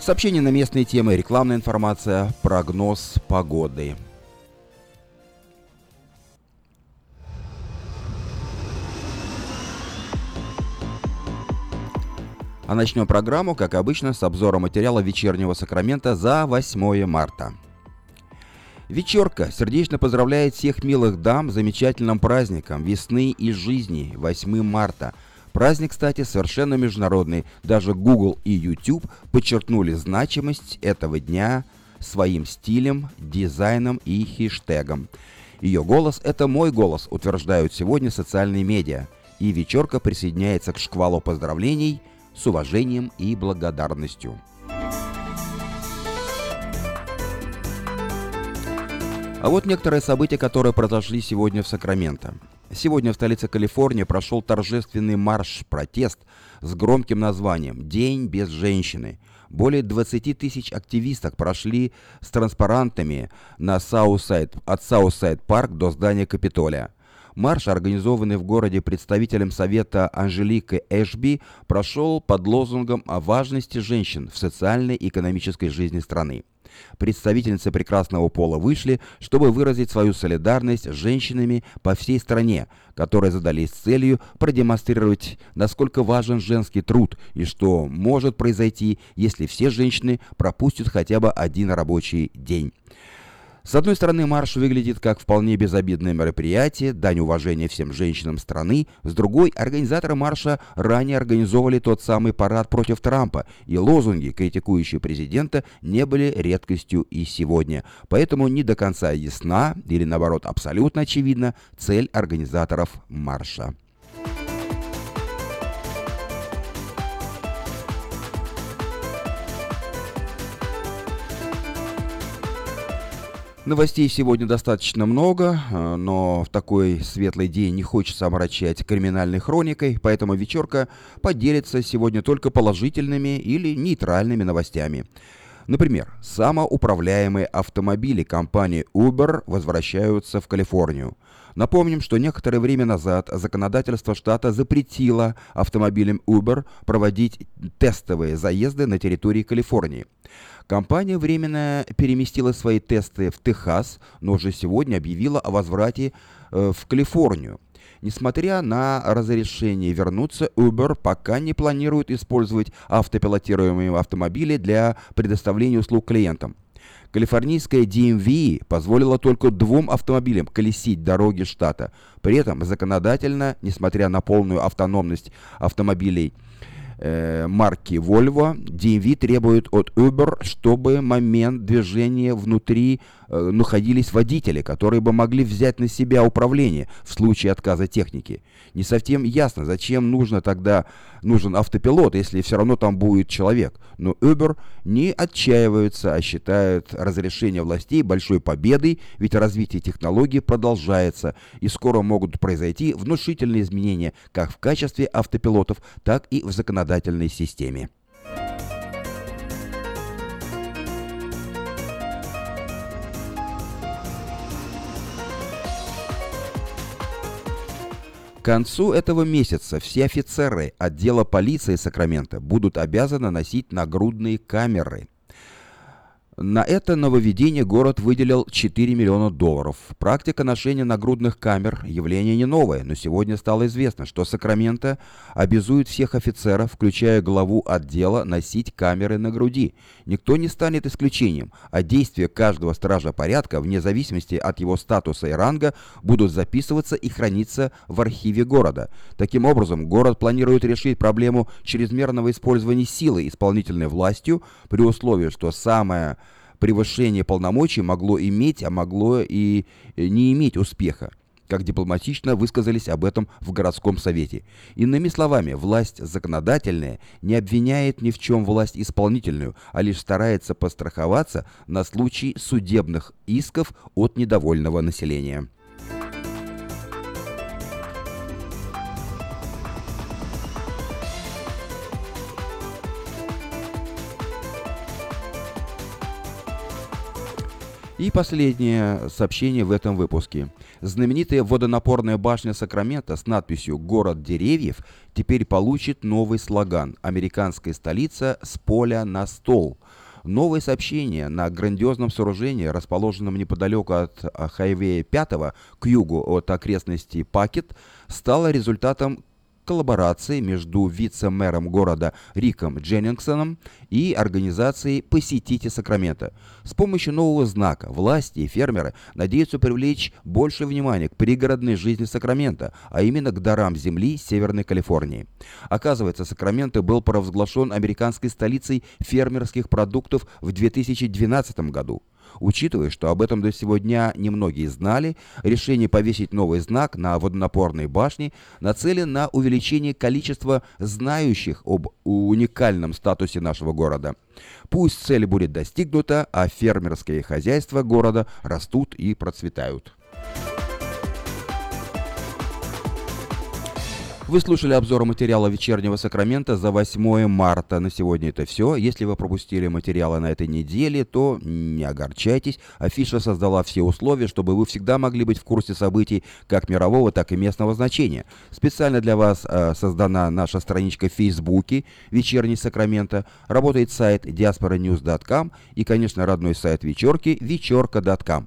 Сообщения на местные темы, рекламная информация, прогноз погоды. А начнем программу, как обычно, с обзора материала вечернего Сакрамента за 8 марта. Вечерка сердечно поздравляет всех милых дам с замечательным праздником весны и жизни 8 марта – Праздник, кстати, совершенно международный. Даже Google и YouTube подчеркнули значимость этого дня своим стилем, дизайном и хештегом. Ее голос – это мой голос, утверждают сегодня социальные медиа. И вечерка присоединяется к шквалу поздравлений с уважением и благодарностью. А вот некоторые события, которые произошли сегодня в Сакраменто. Сегодня в столице Калифорнии прошел торжественный марш-протест с громким названием «День без женщины». Более 20 тысяч активисток прошли с транспарантами на Southside, от Southside Park до здания Капитолия. Марш, организованный в городе представителем Совета Анжеликой Эшби, прошел под лозунгом о важности женщин в социальной и экономической жизни страны представительницы прекрасного пола вышли, чтобы выразить свою солидарность с женщинами по всей стране, которые задались целью продемонстрировать, насколько важен женский труд и что может произойти, если все женщины пропустят хотя бы один рабочий день. С одной стороны, марш выглядит как вполне безобидное мероприятие, дань уважения всем женщинам страны, с другой, организаторы марша ранее организовывали тот самый парад против Трампа, и лозунги, критикующие президента, не были редкостью и сегодня. Поэтому не до конца ясна, или наоборот абсолютно очевидна, цель организаторов марша. Новостей сегодня достаточно много, э, но в такой светлый день не хочется омрачать криминальной хроникой, поэтому вечерка поделится сегодня только положительными или нейтральными новостями. Например, самоуправляемые автомобили компании Uber возвращаются в Калифорнию. Напомним, что некоторое время назад законодательство штата запретило автомобилям Uber проводить тестовые заезды на территории Калифорнии. Компания временно переместила свои тесты в Техас, но уже сегодня объявила о возврате э, в Калифорнию. Несмотря на разрешение вернуться, Uber пока не планирует использовать автопилотируемые автомобили для предоставления услуг клиентам. Калифорнийская DMV позволила только двум автомобилям колесить дороги штата. При этом законодательно, несмотря на полную автономность автомобилей, э, марки Volvo, DMV требует от Uber, чтобы момент движения внутри э, находились водители, которые бы могли взять на себя управление в случае отказа техники. Не совсем ясно, зачем нужно тогда нужен автопилот, если все равно там будет человек. Но Uber не отчаиваются, а считают разрешение властей большой победой, ведь развитие технологий продолжается, и скоро могут произойти внушительные изменения как в качестве автопилотов, так и в законодательной системе. К концу этого месяца все офицеры отдела полиции Сакрамента будут обязаны носить нагрудные камеры – на это нововведение город выделил 4 миллиона долларов. Практика ношения нагрудных камер – явление не новое, но сегодня стало известно, что Сакраменто обязует всех офицеров, включая главу отдела, носить камеры на груди. Никто не станет исключением, а действия каждого стража порядка, вне зависимости от его статуса и ранга, будут записываться и храниться в архиве города. Таким образом, город планирует решить проблему чрезмерного использования силы исполнительной властью при условии, что самое превышение полномочий могло иметь, а могло и э, не иметь успеха как дипломатично высказались об этом в городском совете. Иными словами, власть законодательная не обвиняет ни в чем власть исполнительную, а лишь старается постраховаться на случай судебных исков от недовольного населения. И последнее сообщение в этом выпуске. Знаменитая водонапорная башня Сакрамента с надписью «Город деревьев» теперь получит новый слоган «Американская столица с поля на стол». Новое сообщение на грандиозном сооружении, расположенном неподалеку от хайвея 5 к югу от окрестностей Пакет, стало результатом коллаборации между вице-мэром города Риком Дженнингсоном и организацией «Посетите Сакраменто». С помощью нового знака власти и фермеры надеются привлечь больше внимания к пригородной жизни Сакрамента, а именно к дарам земли Северной Калифорнии. Оказывается, Сакраменто был провозглашен американской столицей фермерских продуктов в 2012 году. Учитывая, что об этом до сего дня немногие знали, решение повесить новый знак на водонапорной башне нацелено на увеличение количества знающих об уникальном статусе нашего города. Пусть цель будет достигнута, а фермерские хозяйства города растут и процветают. Вы слушали обзор материала «Вечернего Сакрамента» за 8 марта. На сегодня это все. Если вы пропустили материалы на этой неделе, то не огорчайтесь. Афиша создала все условия, чтобы вы всегда могли быть в курсе событий как мирового, так и местного значения. Специально для вас э, создана наша страничка в Фейсбуке «Вечерний Сакраменто». Работает сайт diasporanews.com и, конечно, родной сайт вечерки вечерка.com.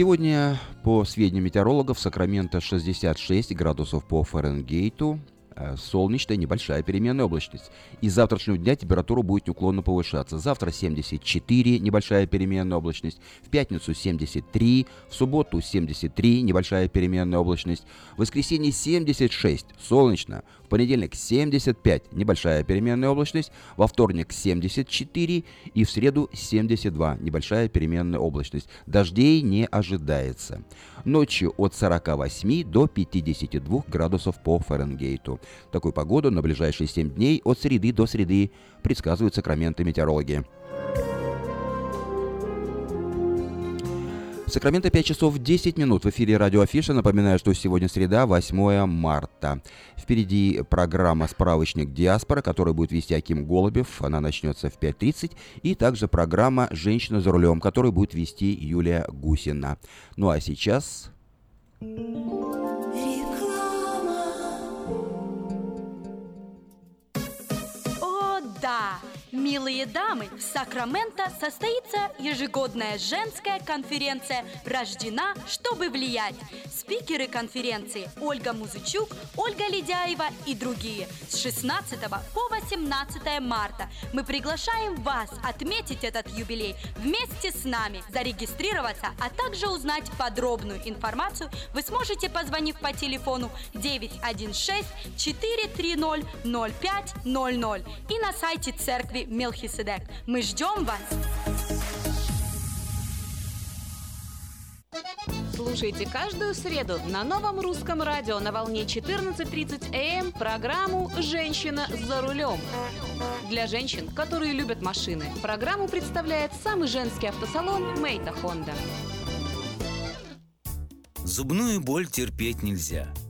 Сегодня, по сведениям метеорологов, Сакраменто 66 градусов по Фаренгейту, Э, солнечная небольшая переменная облачность. И с завтрашнего дня температура будет неуклонно повышаться. Завтра 74, небольшая переменная облачность. В пятницу 73, в субботу 73, небольшая переменная облачность. В воскресенье 76, солнечно. Понедельник 75, небольшая переменная облачность. Во вторник 74 и в среду 72, небольшая переменная облачность. Дождей не ожидается. Ночью от 48 до 52 градусов по Фаренгейту. Такую погоду на ближайшие 7 дней от среды до среды предсказывают сакраменты метеорологи. Сакраменто 5 часов 10 минут в эфире радио Афиша. Напоминаю, что сегодня среда, 8 марта. Впереди программа «Справочник Диаспора», которую будет вести Аким Голубев. Она начнется в 5.30. И также программа «Женщина за рулем», которую будет вести Юлия Гусина. Ну а сейчас... Милые дамы, в Сакраменто состоится ежегодная женская конференция «Рождена, чтобы влиять». Спикеры конференции Ольга Музычук, Ольга Ледяева и другие. С 16 по 18 марта мы приглашаем вас отметить этот юбилей вместе с нами, зарегистрироваться, а также узнать подробную информацию вы сможете, позвонив по телефону 916 430 0500 и на сайте церкви церкви Мелхиседек. Мы ждем вас! Слушайте каждую среду на новом русском радио на волне 14.30 АМ эм программу «Женщина за рулем». Для женщин, которые любят машины, программу представляет самый женский автосалон «Мейта Хонда». Зубную боль терпеть нельзя –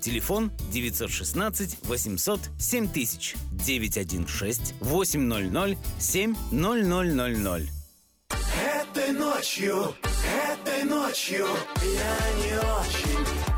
Телефон 916 800 7000 916 800 7000. Этой ночью, этой ночью я не очень.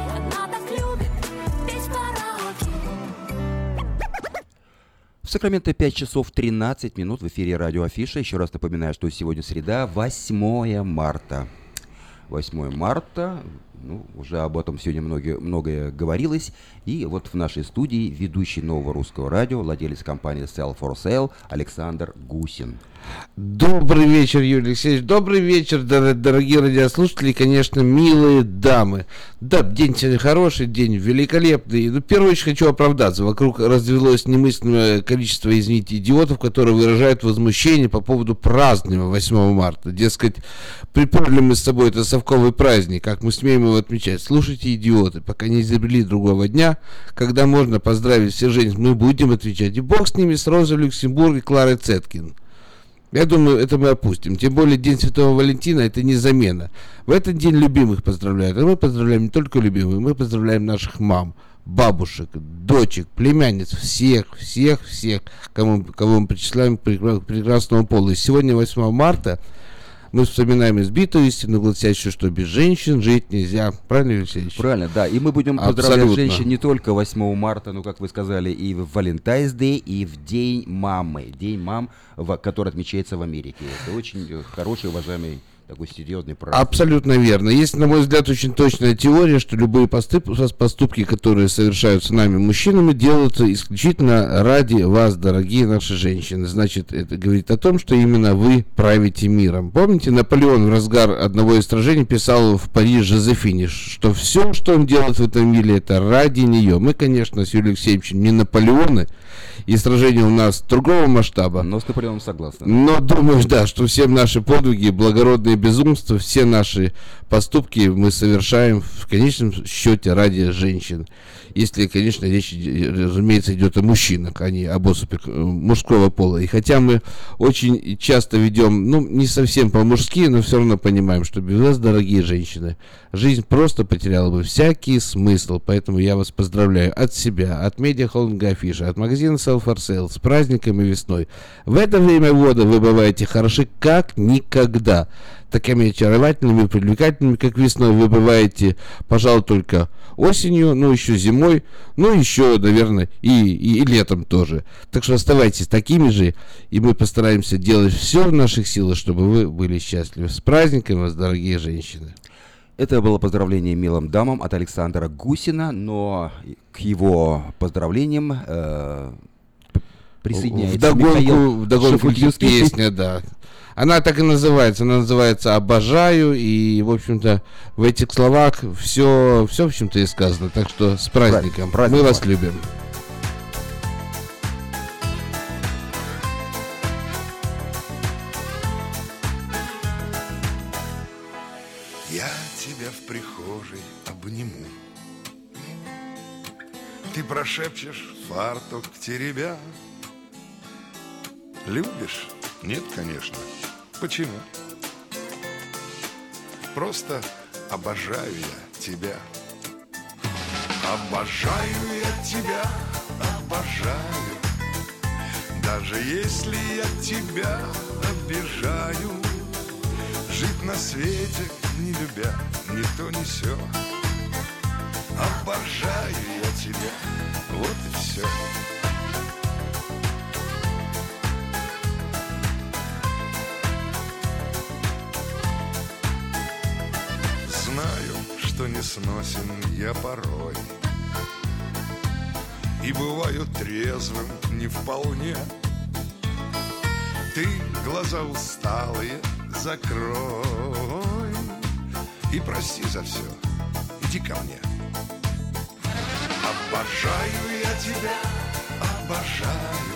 В Сакраменто 5 часов 13 минут в эфире радио Афиша. Еще раз напоминаю, что сегодня среда, 8 марта. 8 марта, ну, уже об этом сегодня многие, многое говорилось. И вот в нашей студии ведущий нового русского радио, владелец компании Sell for Sale Александр Гусин. Добрый вечер, Юрий Алексеевич. Добрый вечер, дор- дорогие радиослушатели конечно, милые дамы. Да, день сегодня хороший, день великолепный. Ну, в первую хочу оправдаться. Вокруг развелось немыслимое количество, извините, идиотов, которые выражают возмущение по поводу празднования 8 марта. Дескать, приперли мы с собой это совковый праздник, как мы смеем его отмечать. Слушайте, идиоты, пока не изобрели другого дня, когда можно поздравить всех женщин, мы будем отвечать. И бог с ними, с Розой Люксембург и Кларой Цеткин. Я думаю, это мы опустим. Тем более День Святого Валентина это не замена. В этот день любимых поздравляют. А мы поздравляем не только любимых, мы поздравляем наших мам, бабушек, дочек, племянниц, всех, всех, всех, кому, кого мы причисляем к прекрасному полу. И сегодня 8 марта мы вспоминаем избитую истину, гласящую, что без женщин жить нельзя. Правильно, Алексеевич? Правильно, да. И мы будем поздравлять Абсолютно. женщин не только 8 марта, ну, как вы сказали, и в Valentine's Day, и в День мамы. День мам, который отмечается в Америке. Это очень э, хороший, уважаемый, такой серьезный праздник. Абсолютно верно. Есть, на мой взгляд, очень точная теория, что любые поступ- поступки, которые совершаются нами, мужчинами, делаются исключительно ради вас, дорогие наши женщины. Значит, это говорит о том, что именно вы правите миром. Помните, Наполеон в разгар одного из сражений писал в Париже Жозефине, что все, что он делает в этом мире, это ради нее. Мы, конечно, с Юрием Алексеевичем не Наполеоны, и сражения у нас другого масштаба. Но с Наполеоном согласен. Но думаю, да, что все наши подвиги, благородные безумства, все наши поступки мы совершаем в конечном счете ради женщин. Если, конечно, речь, разумеется, идет о мужчинах, а не об особях э, мужского пола. И хотя мы очень часто ведем, ну, не совсем по-мужски, но все равно понимаем, что без вас, дорогие женщины, жизнь просто потеряла бы всякий смысл. Поэтому я вас поздравляю от себя, от медиахолдинга Афиша, от магазина Sell for Sale с праздником и весной. В это время года вы бываете хороши как никогда. Такими очаровательными, привлекательными, как весной, вы бываете, пожалуй, только осенью, ну, еще зимой, ну, еще, наверное, и, и, и летом тоже. Так что оставайтесь такими же, и мы постараемся делать все в наших силах, чтобы вы были счастливы. С праздником вас, дорогие женщины. Это было поздравление милым дамам от Александра Гусина, но к его поздравлениям э, присоединяется Вдогонку, Михаил вдогонку песня, да. Она так и называется. Она называется «Обожаю». И, в общем-то, в этих словах все, все в общем-то, и сказано. Так что с праздником. праздник Мы вас любим. Я тебя в прихожей обниму. Ты прошепчешь фартук теребя. Любишь? Нет, конечно. Почему? Просто обожаю я тебя. Обожаю я тебя, обожаю. Даже если я тебя обижаю, Жить на свете, не любя ни то, ни сё. Обожаю я тебя, вот и все. Несносен я порой. И бываю трезвым не вполне. Ты глаза усталые закрой И прости за все, иди ко мне. Обожаю я тебя, обожаю.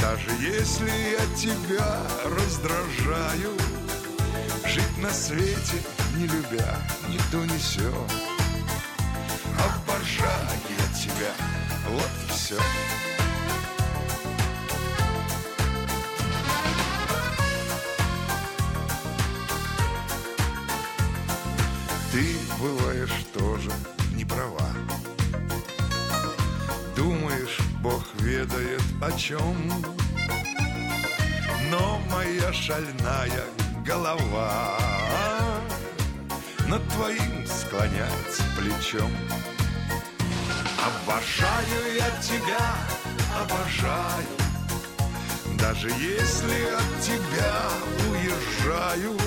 Даже если я тебя раздражаю Жить на свете, не любя, не все Обожаю я тебя, вот и все Ты бываешь тоже не права. Думаешь, Бог ведает о чем Но моя шальная голова Над твоим склоняется плечом. Обожаю я тебя, обожаю. Даже если от тебя уезжаю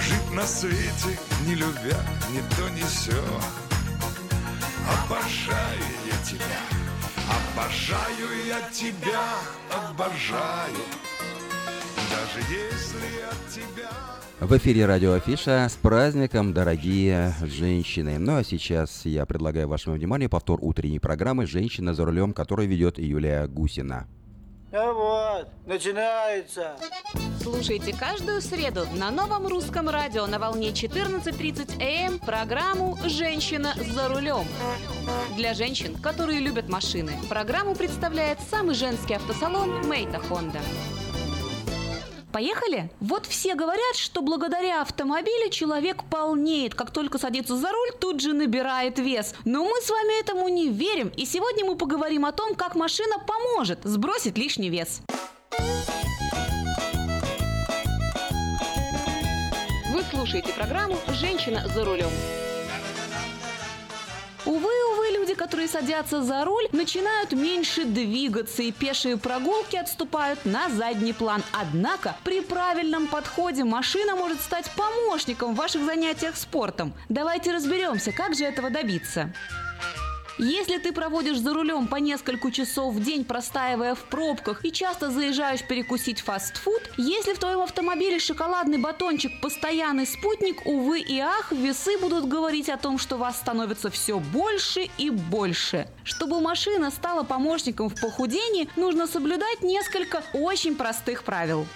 Жить на свете, не любя, ни то, ни сё Обожаю я тебя, обожаю я тебя, обожаю Даже если от тебя В эфире радио Афиша с праздником, дорогие женщины. Ну а сейчас я предлагаю вашему вниманию повтор утренней программы «Женщина за рулем», которую ведет Юлия Гусина. Ну вот, начинается. Слушайте каждую среду на новом русском радио на волне 14.30 АМ программу «Женщина за рулем». Для женщин, которые любят машины, программу представляет самый женский автосалон «Мейта Хонда». Поехали? Вот все говорят, что благодаря автомобилю человек полнеет. Как только садится за руль, тут же набирает вес. Но мы с вами этому не верим. И сегодня мы поговорим о том, как машина поможет сбросить лишний вес. Вы слушаете программу «Женщина за рулем». Увы, увы, люди, которые садятся за руль, начинают меньше двигаться, и пешие прогулки отступают на задний план. Однако при правильном подходе машина может стать помощником в ваших занятиях спортом. Давайте разберемся, как же этого добиться. Если ты проводишь за рулем по несколько часов в день, простаивая в пробках и часто заезжаешь перекусить фастфуд, если в твоем автомобиле шоколадный батончик постоянный спутник, увы и ах, весы будут говорить о том, что вас становится все больше и больше. Чтобы машина стала помощником в похудении, нужно соблюдать несколько очень простых правил.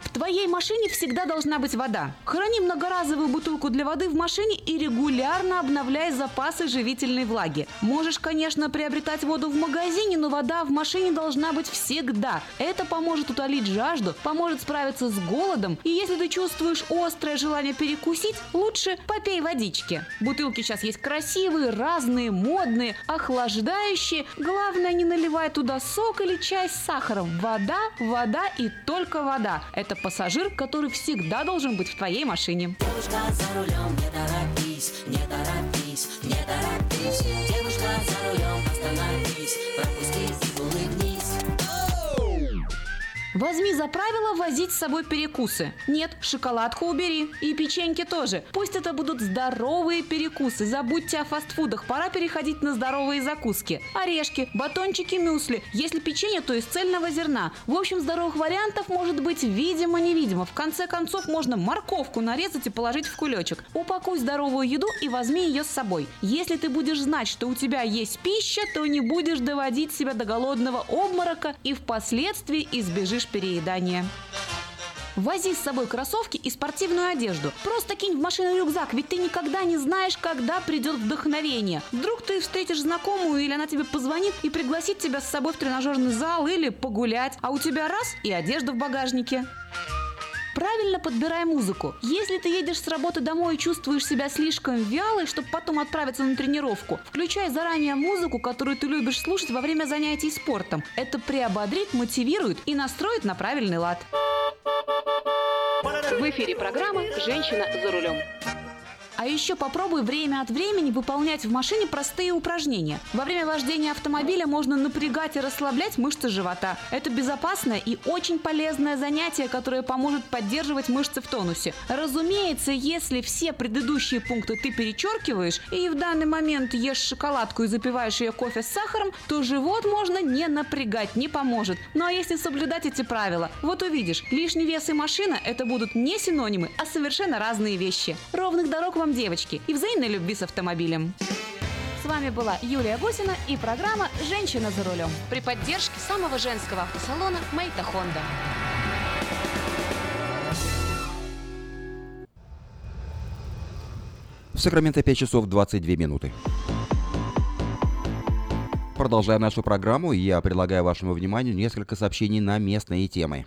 В твоей машине всегда должна быть вода. Храни многоразовую бутылку для воды в машине и регулярно обновляй запасы живительной влаги. Можешь, конечно, приобретать воду в магазине, но вода в машине должна быть всегда. Это поможет утолить жажду, поможет справиться с голодом. И если ты чувствуешь острое желание перекусить, лучше попей водички. Бутылки сейчас есть красивые, разные, модные, охлаждающие. Главное, не наливай туда сок или чай с сахаром. Вода, вода и только вода. Это пассажир, который всегда должен быть в твоей машине. Девушка за рулем, не торопись, не торопись, не торопись. Девушка за рулем, остановись, пропусти Возьми за правило возить с собой перекусы. Нет, шоколадку убери. И печеньки тоже. Пусть это будут здоровые перекусы. Забудьте о фастфудах. Пора переходить на здоровые закуски. Орешки, батончики, мюсли. Если печенье, то из цельного зерна. В общем, здоровых вариантов может быть видимо-невидимо. В конце концов, можно морковку нарезать и положить в кулечек. Упакуй здоровую еду и возьми ее с собой. Если ты будешь знать, что у тебя есть пища, то не будешь доводить себя до голодного обморока и впоследствии избежишь переедания. Вози с собой кроссовки и спортивную одежду. Просто кинь в машину рюкзак, ведь ты никогда не знаешь, когда придет вдохновение. Вдруг ты встретишь знакомую или она тебе позвонит и пригласит тебя с собой в тренажерный зал или погулять, а у тебя раз и одежда в багажнике. Правильно подбирай музыку. Если ты едешь с работы домой и чувствуешь себя слишком вялой, чтобы потом отправиться на тренировку, включай заранее музыку, которую ты любишь слушать во время занятий спортом. Это приободрит, мотивирует и настроит на правильный лад. В эфире программа «Женщина за рулем». А еще попробуй время от времени выполнять в машине простые упражнения. Во время вождения автомобиля можно напрягать и расслаблять мышцы живота. Это безопасное и очень полезное занятие, которое поможет поддерживать мышцы в тонусе. Разумеется, если все предыдущие пункты ты перечеркиваешь и в данный момент ешь шоколадку и запиваешь ее кофе с сахаром, то живот можно не напрягать, не поможет. Ну а если соблюдать эти правила, вот увидишь, лишний вес и машина – это будут не синонимы, а совершенно разные вещи. Ровных дорог вам, девочки, и взаимной любви с автомобилем. С вами была Юлия Гусина и программа «Женщина за рулем». При поддержке самого женского автосалона «Мэйта Хонда». В Сакраменто 5 часов 22 минуты. Продолжая нашу программу, я предлагаю вашему вниманию несколько сообщений на местные темы.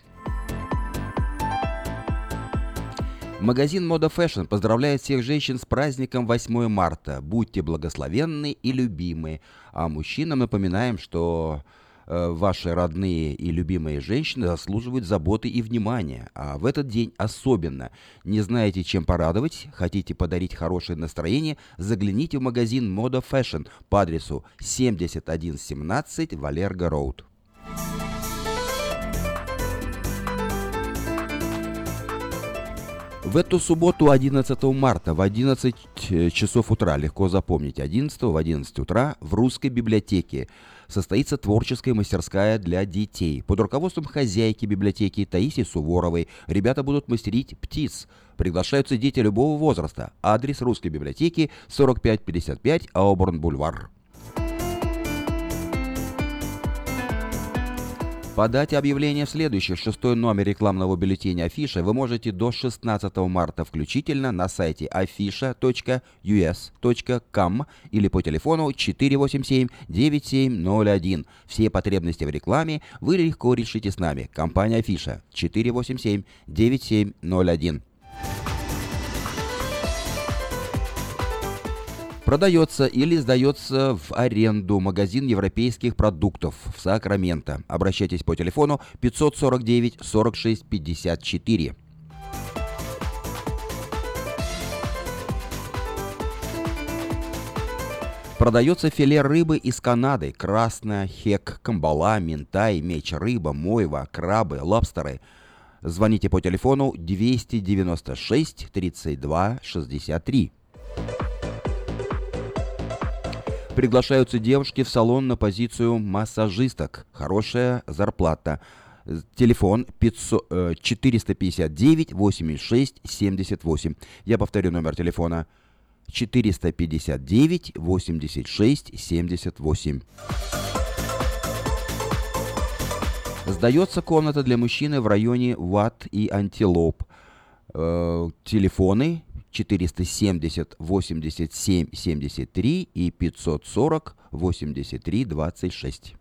Магазин Мода Fashion поздравляет всех женщин с праздником 8 марта. Будьте благословенны и любимы. А мужчинам напоминаем, что э, ваши родные и любимые женщины заслуживают заботы и внимания. А в этот день особенно. Не знаете, чем порадовать? Хотите подарить хорошее настроение? Загляните в магазин Мода Fashion по адресу 7117 Валерго Роуд. В эту субботу, 11 марта, в 11 часов утра, легко запомнить, 11 в 11 утра в Русской библиотеке состоится творческая мастерская для детей. Под руководством хозяйки библиотеки Таисии Суворовой ребята будут мастерить птиц. Приглашаются дети любого возраста. Адрес Русской библиотеки 4555 Ауборн-Бульвар. Подать объявление в следующий, шестой номер рекламного бюллетеня Афиша вы можете до 16 марта включительно на сайте afisha.us.com или по телефону 487-9701. Все потребности в рекламе вы легко решите с нами. Компания Афиша 487-9701. Продается или сдается в аренду магазин европейских продуктов в Сакраменто. Обращайтесь по телефону 549 46 54. Продается филе рыбы из Канады, красная, хек, камбала, минтай, меч, рыба, мойва, крабы, лобстеры. Звоните по телефону 296 32 63. Приглашаются девушки в салон на позицию массажисток. Хорошая зарплата. Телефон 500, э, 459 86 78. Я повторю номер телефона. 459 86 78. Сдается комната для мужчины в районе Ватт и Антилоп. Э, телефоны 470 87 73 и 540 83 26.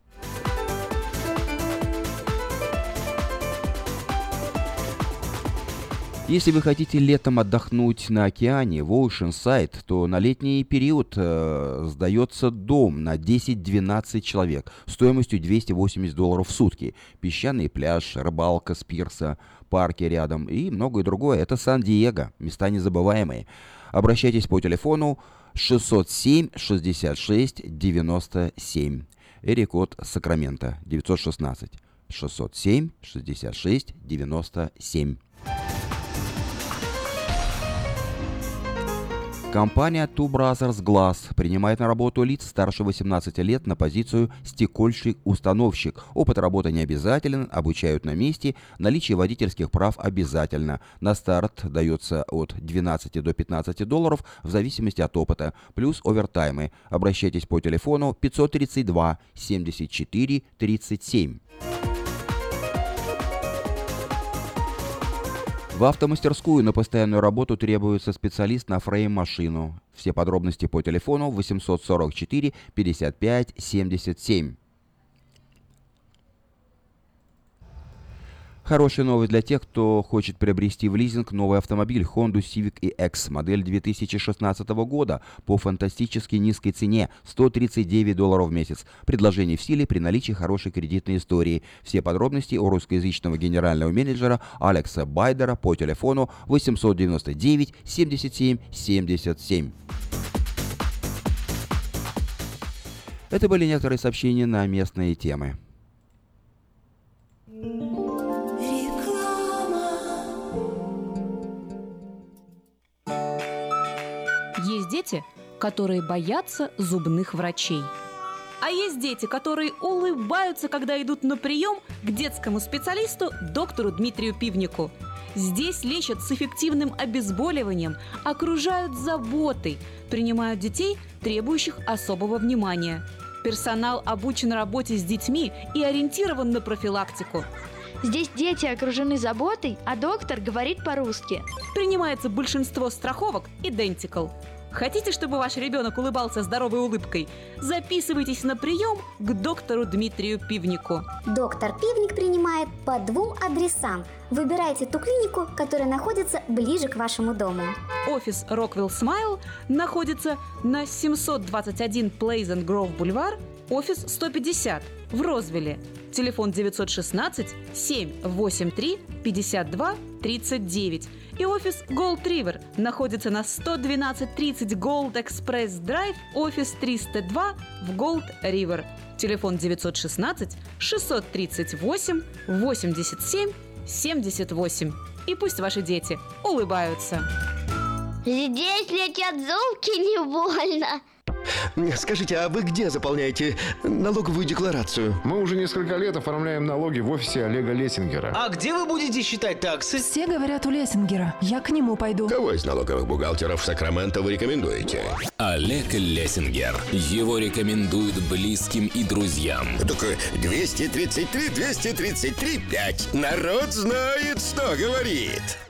Если вы хотите летом отдохнуть на океане в Oceanside, то на летний период э, сдается дом на 10-12 человек стоимостью 280 долларов в сутки. Песчаный пляж, рыбалка с пирса, парки рядом и многое другое. Это Сан-Диего, места незабываемые. Обращайтесь по телефону 607 66 97. Эрикод Сакраменто 916 607 66 97. Компания Two Brothers Glass принимает на работу лиц старше 18 лет на позицию стекольщик-установщик. Опыт работы не обязателен, обучают на месте, наличие водительских прав обязательно. На старт дается от 12 до 15 долларов в зависимости от опыта, плюс овертаймы. Обращайтесь по телефону 532 74 37. В автомастерскую на постоянную работу требуется специалист на фрейм-машину. Все подробности по телефону 844 55 77. Хорошая новость для тех, кто хочет приобрести в лизинг новый автомобиль Honda Civic EX модель 2016 года по фантастически низкой цене 139 долларов в месяц. Предложение в силе при наличии хорошей кредитной истории. Все подробности у русскоязычного генерального менеджера Алекса Байдера по телефону 899 77 77. Это были некоторые сообщения на местные темы. Дети, которые боятся зубных врачей. А есть дети, которые улыбаются, когда идут на прием к детскому специалисту доктору Дмитрию Пивнику. Здесь лечат с эффективным обезболиванием, окружают заботой, принимают детей, требующих особого внимания. Персонал обучен работе с детьми и ориентирован на профилактику. Здесь дети окружены заботой, а доктор говорит по-русски. Принимается большинство страховок Identical. Хотите, чтобы ваш ребенок улыбался здоровой улыбкой? Записывайтесь на прием к доктору Дмитрию Пивнику. Доктор Пивник принимает по двум адресам. Выбирайте ту клинику, которая находится ближе к вашему дому. Офис Rockwell Smile находится на 721 Pleasant Grove Бульвар, офис 150 в Розвилле. Телефон 916 783 52 39. И офис Gold River находится на 11230 Gold Express Drive, офис 302 в Gold River. Телефон 916 638 87 78. И пусть ваши дети улыбаются. Здесь летят зубки не больно. Скажите, а вы где заполняете налоговую декларацию? Мы уже несколько лет оформляем налоги в офисе Олега Лессингера. А где вы будете считать таксы? Все говорят у Лессингера. Я к нему пойду. Кого из налоговых бухгалтеров Сакраменто вы рекомендуете? Олег Лессингер. Его рекомендуют близким и друзьям. Так 233, 233, 5. Народ знает, что говорит.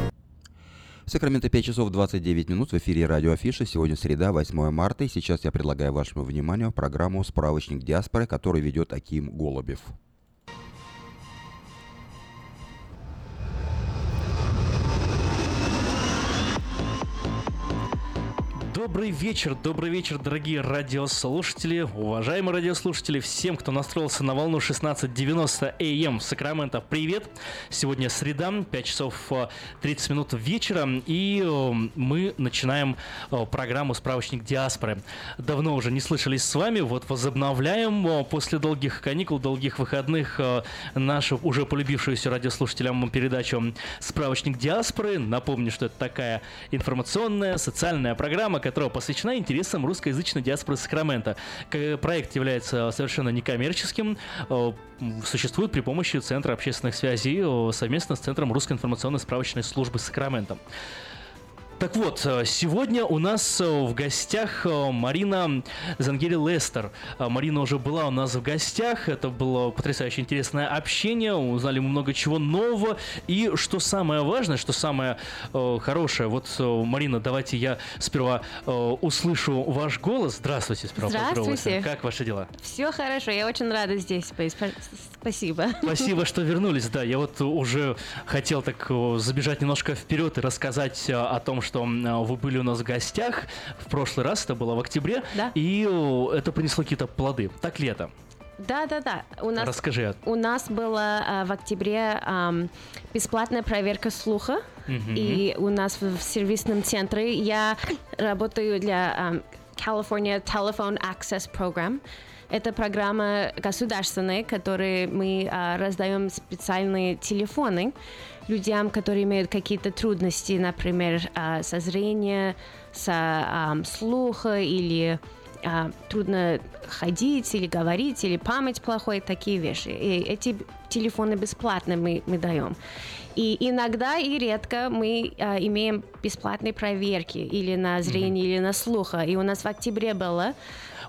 Сакраменто 5 часов 29 минут в эфире радио Афиша. Сегодня среда, 8 марта. И сейчас я предлагаю вашему вниманию программу «Справочник диаспоры», который ведет Аким Голубев. Добрый вечер, добрый вечер, дорогие радиослушатели, уважаемые радиослушатели, всем, кто настроился на волну 16.90 АМ Сакраменто, привет! Сегодня среда, 5 часов 30 минут вечера, и мы начинаем программу «Справочник диаспоры». Давно уже не слышались с вами, вот возобновляем после долгих каникул, долгих выходных нашу уже полюбившуюся радиослушателям передачу «Справочник диаспоры». Напомню, что это такая информационная, социальная программа, которая посвящена интересам русскоязычной диаспоры Сакрамента. Проект является совершенно некоммерческим, существует при помощи Центра общественных связей совместно с Центром русской информационной справочной службы Сакрамента. Так вот, сегодня у нас в гостях Марина Зангери Лестер. Марина уже была у нас в гостях. Это было потрясающе интересное общение. Узнали много чего нового. И что самое важное, что самое э, хорошее. Вот, Марина, давайте я сперва э, услышу ваш голос. Здравствуйте, сперва. Здравствуйте. Как ваши дела? Все хорошо. Я очень рада здесь. Спасибо. Спасибо, что вернулись. Да, я вот уже хотел так забежать немножко вперед и рассказать о том, что вы были у нас в гостях в прошлый раз, это было в октябре, да. и это принесло какие-то плоды. Так ли это? Да, да, да. У нас, Расскажи. У нас была э, в октябре э, бесплатная проверка слуха Мгм. И у нас в в сервисном центре я работаю для California Telephone Access Program. Это программа государственная, которой мы а, раздаем специальные телефоны людям, которые имеют какие-то трудности, например, а, со зрением, со ам, слуха или а, трудно ходить или говорить, или память плохой, такие вещи. И эти телефоны бесплатно мы, мы даем. И иногда и редко мы а, имеем бесплатные проверки или на зрение, или на слуха. И у нас в октябре было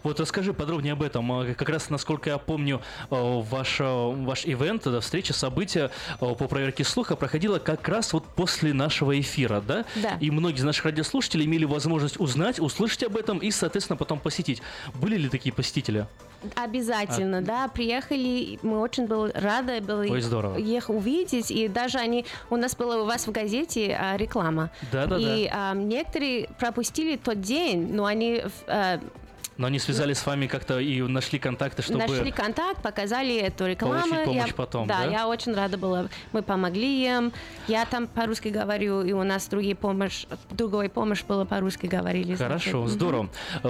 Вот расскажи подробнее об этом. А, Как раз, насколько я помню, э, ваш, э, ваш ивент, встреча, событие по проверке слуха проходило как раз вот после нашего эфира, да? Да. И многие из наших радиослушателей имели возможность узнать, услышать об этом и, соответственно, потом посетить. Были ли такие посетители? Обязательно, да, приехали, мы очень были рады были Ой, здорово. их увидеть, и даже они, у нас была у вас в газете а, реклама, Да-да-да. и а, некоторые пропустили тот день, но они а, Но они связались с вами как-то и нашли контакты, чтобы... нашли контакт, показали эту рекламу. Получить помощь я, потом, да? да? я очень рада была. Мы помогли им. Я там по-русски говорю, и у нас другие помощь, другой помощь была по-русски говорили. Хорошо, значит. Здорово. Э,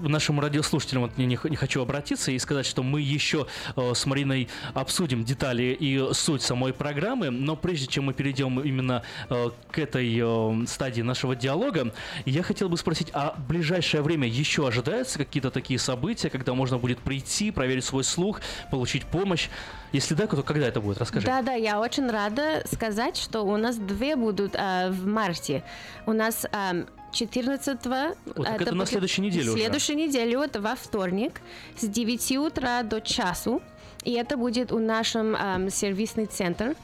Нашим радиослушателям вот не, не хочу обратиться и сказать, что мы еще э, с Мариной обсудим детали и суть самой программы, но прежде чем мы перейдем именно э, к этой стадии нашего диалога, я хотел бы спросить, а в ближайшее время еще ожидаются какие-то такие события, когда можно будет прийти, проверить свой слух, получить помощь? Если да, то когда это будет? Расскажи. Да, да, я очень рада сказать, что у нас две будут а, в марте. У нас ам, 14 Вот, так это на следующей неделе уже. Следующей неделе, это во вторник, с 9 утра до часу. И это будет у нашем ам, сервисный центр.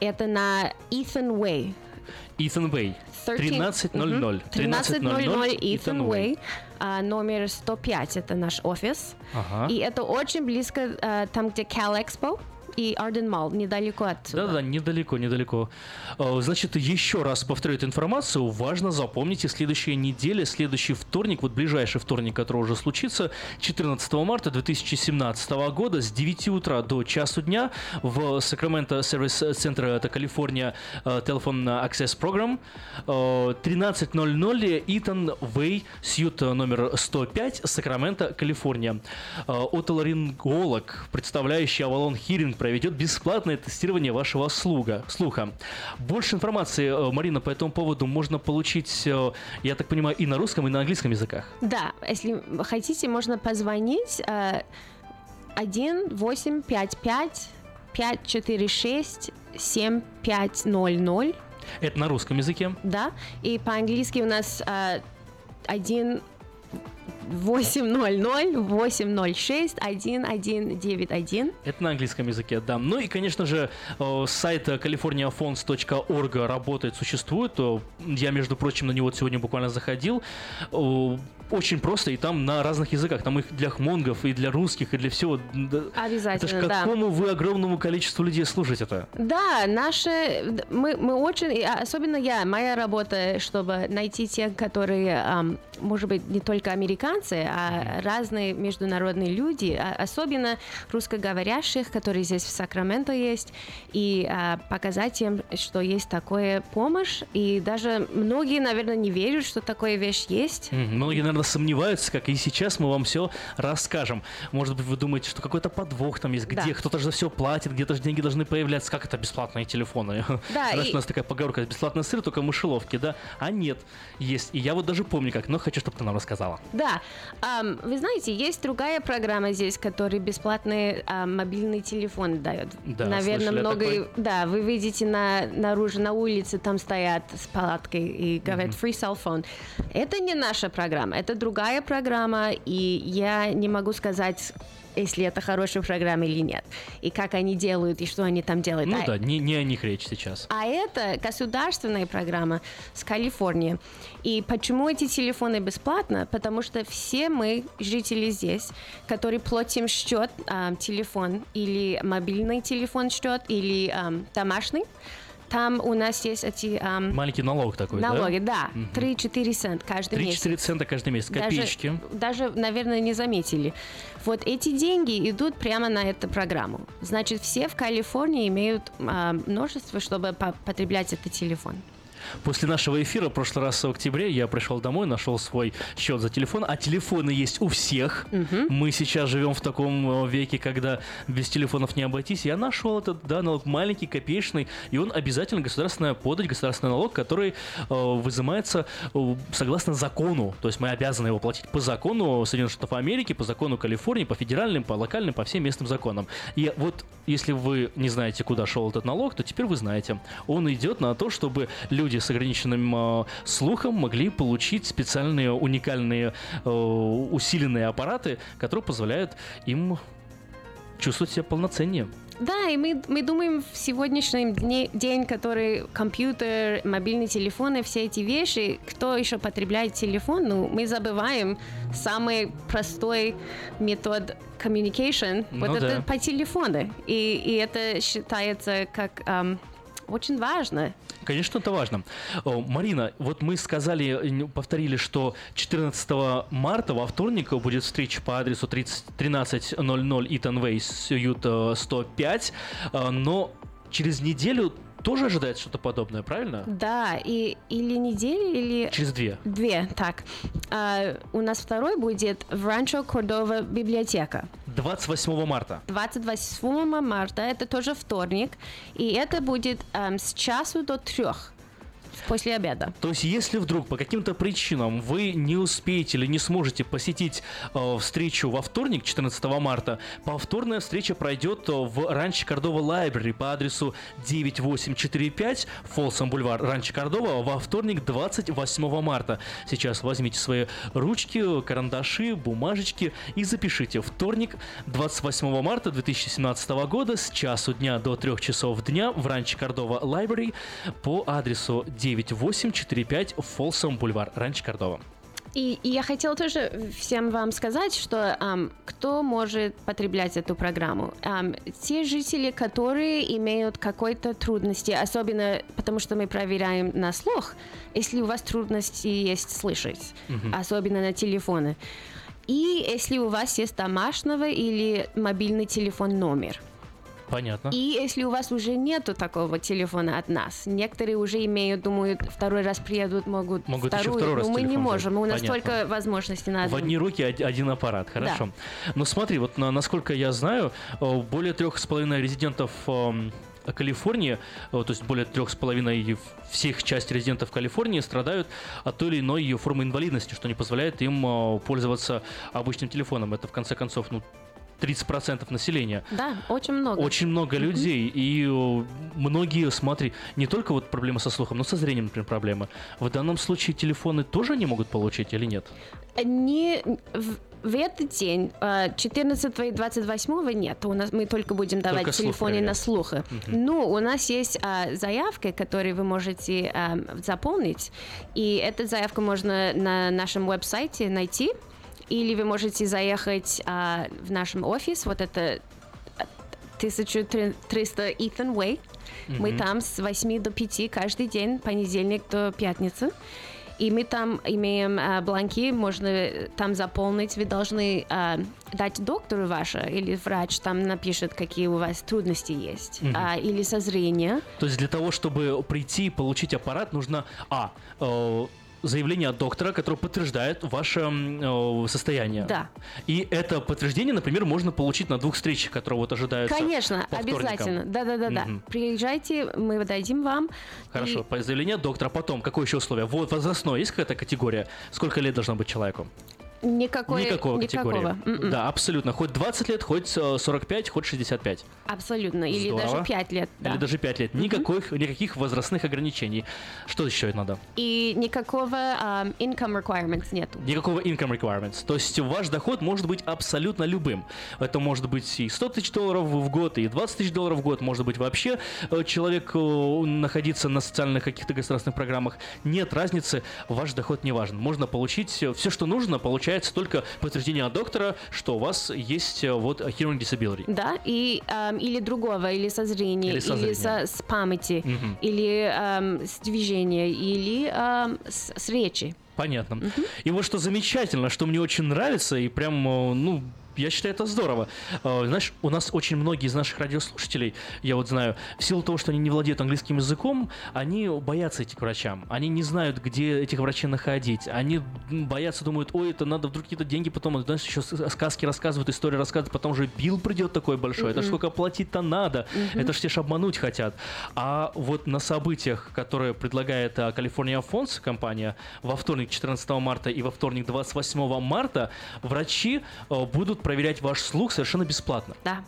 Это на Ethan Way. Ethan Way. 13 13.00. Мгм. 13.00 13.00 Ethan Way. А, номер 105 это наш офис. Ага. И это очень близко а, там, где Cal Expo и Арден Mall, недалеко отсюда. Да-да, недалеко, недалеко. Э, Значит, еще раз повторю эту информацию. Важно запомните, следующая неделя, следующий вторник, вот ближайший вторник, который уже случится, 14 марта 2017 года с 9 утра до часу дня в Сакраменто сервис центр это Калифорния э, Telephone Access Program. Э, 13.00 Итан Вей, сьют номер 105, Сакраменто, Калифорния. Отоларинголог, представляющий Avalon Hearing, проведет бесплатное тестирование вашего слуга, слуха. Больше информации, э, Марина, по этому поводу можно получить, э, я так понимаю, и на русском, и на английском языках. Да, если хотите, можно позвонить э, 1 8 5 5 5 4 6 7 5 0 0. Это на русском языке. Да, и по-английски у нас э, 1 800 806 1191. Это на английском языке, да. Ну и, конечно же, сайт californiafonds.org работает, существует. Я, между прочим, на него сегодня буквально заходил. Очень просто, и там на разных языках. Там их для хмонгов, и для русских, и для всего. Да. Обязательно, Это ж да. какому вы огромному количеству людей служите это? Да, наши, мы, мы очень, особенно я, моя работа, чтобы найти тех, которые, может быть, не только американцы, а разные международные люди, а особенно русскоговорящих, которые здесь в Сакраменто есть, и а, показать им, что есть такая помощь, и даже многие, наверное, не верят, что такая вещь есть. Многие, наверное, сомневаются, как и сейчас мы вам все расскажем. Может быть, вы думаете, что какой-то подвох там есть, где Да. кто-то же за все платит, где-то же деньги должны появляться. Как это бесплатные телефоны? Да, Знаешь, и- у нас такая поговорка, бесплатный сыр, только мышеловки, да? А нет, есть. И я вот даже помню как, но хочу, чтобы ты нам рассказала. Да, Ам, вы знаете, есть другая программа здесь, которая бесплатные ам, мобильные телефоны дает. Да, Наверное, много. Да, вы видите на наружу на улице там стоят с палаткой и говорят free cell phone. Это не наша программа, это другая программа, и я не могу сказать если это хорошая программа или нет, и как они делают, и что они там делают. Ну А- да, не, не о них речь сейчас. а это государственная программа с Калифорнии. И почему эти телефоны бесплатно? Потому что все мы, жители здесь, которые платим счет, а, телефон или мобильный телефон счет, или ам, домашний, там у нас есть эти ам, Маленький налог такой, налоги, да? да, Мгм. 3-4 цент каждый месяц. 3-4 цента каждый месяц, Даже- копеечки. Даже, наверное, не заметили. Вот эти деньги идут прямо на эту программу. Значит, все в Калифорнии имеют а, множество, чтобы по- потреблять этот телефон. После нашего эфира, в прошлый раз в октябре, я пришел домой, нашел свой счет за телефон, а телефоны есть у всех. Мы сейчас живем в таком э, веке, когда без телефонов не обойтись. Я нашел этот да, налог маленький, копеечный, и он обязательно государственная подать, государственный налог, который э, вызывается э, согласно закону. То есть мы обязаны его платить по закону Соединенных Штатов Америки, по закону Калифорнии, по федеральным, по локальным, по всем местным законам. И вот если вы не знаете, куда шел этот налог, то теперь вы знаете. Он идет на то, чтобы люди с ограниченным э, слухом могли получить специальные уникальные э, усиленные аппараты, которые позволяют им чувствовать себя полноценнее. Да, и мы, мы думаем в сегодняшний дне, день, который компьютер, мобильные телефоны, все эти вещи, кто еще потребляет телефон, ну, мы забываем самый простой метод communication, Ну вот да. это по телефону. И, и это считается как ам, очень важно. Конечно, это важно. Марина, вот мы сказали, э, повторили, что 14 марта во вторник будет встреча по адресу 30 1300 Итан Вей, Сьют э, 105, э, но через неделю тоже ожидается что-то подобное, правильно? Да, и или недели, или... Через две. Две, так. А, у нас второй будет в Ранчо Кордова библиотека. 28 марта. 28 марта, это тоже вторник, и это будет эм, с часу до трех после обеда. То есть, если вдруг по каким-то причинам вы не успеете или не сможете посетить э, встречу во вторник, 14 марта, повторная встреча пройдет э, в Ранчо Кордова Лайбрери по адресу 9845 Фолсом Бульвар Ранчо Кордова во вторник, 28 марта. Сейчас возьмите свои ручки, карандаши, бумажечки и запишите. Вторник, 28 марта 2017 года с часу дня до 3 часов дня в Ранчо Кордова Лайбрери по адресу 9845 Фолсом Бульвар Ранчо Кордова. И, и я хотела тоже всем вам сказать, что ам, кто может потреблять эту программу? Ам, те жители, которые имеют какой-то трудности, особенно потому что мы проверяем на слух, если у вас трудности есть слышать, Мгм. особенно на телефоны. И если у вас есть домашнего или мобильный телефон номер. Понятно. И если у вас уже нету такого телефона от нас, некоторые уже имеют, думают, второй раз приедут, могут, Могут еще вторую, второй раз но мы не можем, у нас Понятно. только возможности на В одни руки од- один аппарат, хорошо. Но смотри, вот на- насколько я знаю, э, более трех с половиной резидентов эм, Калифорнии, э, то есть более трех с половиной всех части резидентов Калифорнии страдают от той или иной формы инвалидности, что не позволяет им э, пользоваться обычным телефоном. Это в конце концов, ну, 30% населения. Да, очень много. Очень много людей, и э, многие, смотри, не только вот проблемы со слухом, но со зрением, например, проблемы. В данном случае телефоны тоже они могут получить или нет? Не в, этот день, э, 14 и 28 нет, у нас мы только будем давать Только слух телефоны на проверять. слуха. Мгм. Ну, у нас есть а, заявка, которую вы можете а, заполнить, и эту заявку можно на нашем веб-сайте найти, или вы можете заехать а, в нашем офис, вот это а, 1300 Ethan Way. Мы Мгм. там с 8 до 5 каждый день, понедельник до пятницы. И мы там имеем а, бланки, можно э, там заполнить. Вы должны а, дать доктору ваше или врач там напишет, какие у вас трудности есть. Мгм. А, или со зрения. То есть для того, чтобы прийти и получить аппарат, нужно а э, заявление от доктора, которое подтверждает ваше э, состояние. Да. И это подтверждение, например, можно получить на двух встречах, которые вот ожидаются. Конечно, по вторникам. обязательно. Да-да-да-да. Мгм. Приезжайте, мы дадим вам. Хорошо, И по заявлению от доктора. Потом, какое еще условие? Вот возрастное, есть какая-то категория? Сколько лет должно быть человеку? Никакой, Никакого никакого. категории. М-м. Да, абсолютно. Хоть 20 лет, хоть э, 45, хоть 65. Абсолютно. Или Здорово. даже 5 лет. да. Или даже 5 лет. Никаких, никаких возрастных ограничений. Что еще надо? И никакого а, income requirements нету. Никакого income requirements. То есть ваш доход может быть абсолютно любым. Это может быть и 100 тысяч долларов в год, и 20 тысяч долларов в год. Может быть вообще э, человек э, находиться на социальных каких-то государственных программах. Нет разницы, ваш доход не важен. Можно получить все, что нужно, получает получается только подтверждение от доктора, что у вас есть э, вот hearing disability. Да, и, эм, или другого, или со зрения, Или со зрения. со- с памяти, Мгм. или эм, с движения, или эм, с, с речи. Понятно. И вот что замечательно, что мне очень нравится, и прям, э, ну, я считаю, это здорово. Э, Знаешь, у нас очень многие из наших радиослушателей, я вот знаю, в силу того, что они не владеют английским языком, они боятся к врачам. Они не знают, где этих врачей находить. Они боятся, думают, ой, это надо вдруг какие-то деньги потом, знаешь, еще с- сказки рассказывают, истории рассказывают, потом же бил придет такой большой. Это сколько платить-то надо. Это ж все ж обмануть хотят. А вот на событиях, которые предлагает а, California Fonts компания во вторник 14 марта и во вторник 28 марта, врачи а, будут проверять ваш слух совершенно бесплатно. Да.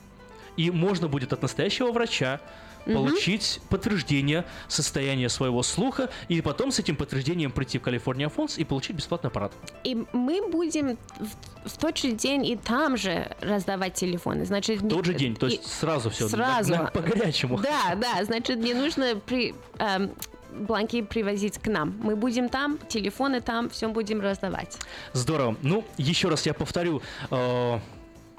И можно будет от настоящего врача получить подтверждение состояния своего слуха и потом с этим подтверждением прийти в California Fonts и получить бесплатный аппарат. И мы будем в, в тот же день и там же раздавать телефоны. Значит, В тот же день, то и- есть сразу все сразу. по горячему. Да, да, значит, не нужно при, эм, бланки привозить к нам. Мы будем там, телефоны там, все будем раздавать. Здорово. Ну, еще раз я повторю э,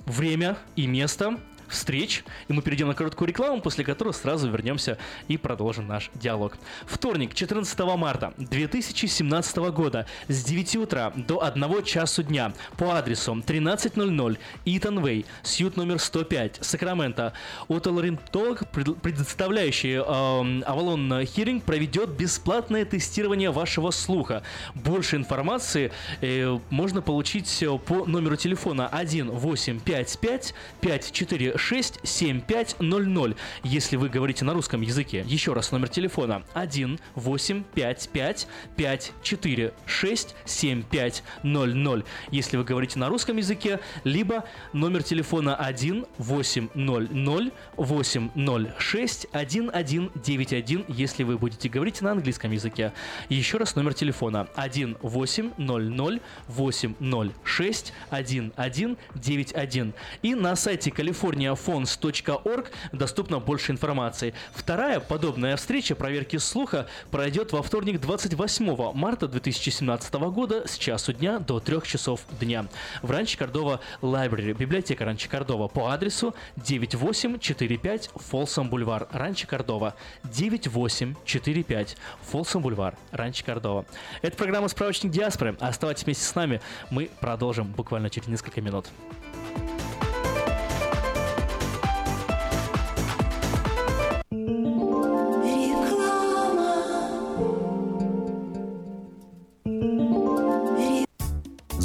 время и место встреч, и мы перейдем на короткую рекламу, после которой сразу вернемся и продолжим наш диалог. Вторник, 14 марта 2017 года с 9 утра до 1 часу дня по адресу 1300 Итан Вей, сьют номер 105, Сакраменто. Отоларинтолог, пред- предоставляющий эм, Avalon Hearing, проведет бесплатное тестирование вашего слуха. Больше информации э, можно получить э, по номеру телефона 1855 546 7500, если вы говорите на русском языке. Еще раз номер телефона 1855 546 7500, если вы говорите на русском языке, либо номер телефона 1800 806 1191, если вы будете говорить на английском языке. Еще раз номер телефона 1800 806 1191. И на сайте californiaphones.org доступно больше информации. Вторая подобная встреча проверки слуха пройдет во вторник 28 марта 2017 года с часу дня до 3 часов дня в Ранчо Кордова Library, библиотека Ранчо Кордова по адресу 9845 Фолсом Бульвар, Ранчо Кордова. 9845 Фолсом Бульвар, Ранчо Кордова. Это программа «Справочник диаспоры». Оставайтесь вместе с нами, мы продолжим буквально через несколько минут.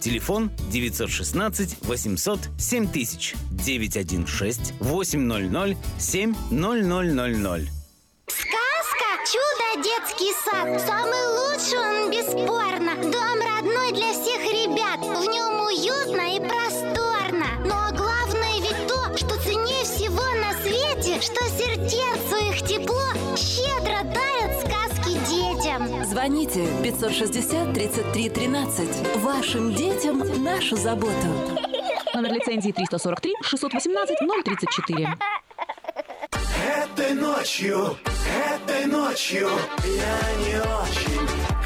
Телефон 916 800 7000 916 800 7000. Сказка «Чудо детский сад» Самый лучший он бесспорно. Дом родной для всех ребят. В нем уютно и просторно. Но главное ведь то, что ценнее всего на свете Что сердцу их тепло Щедро Звоните 560 33 13. Вашим детям нашу заботу. Номер лицензии 343 618 034. Этой ночью, этой ночью Я не очень очень.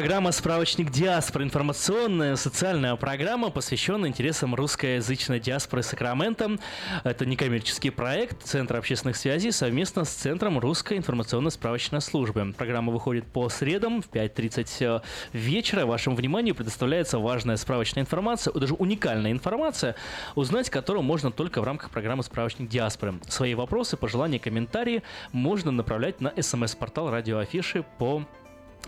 Программа «Справочник Диаспоры». Информационная социальная программа, посвященная интересам русскоязычной диаспоры Сакрамента. Это некоммерческий проект Центра общественных связей совместно с Центром русской информационно-справочной службы. Программа выходит по средам в 5.30 вечера. Вашему вниманию предоставляется важная справочная информация, даже уникальная информация, узнать которую можно только в рамках программы «Справочник Диаспоры». Свои вопросы, пожелания, комментарии можно направлять на смс-портал радио Афиши по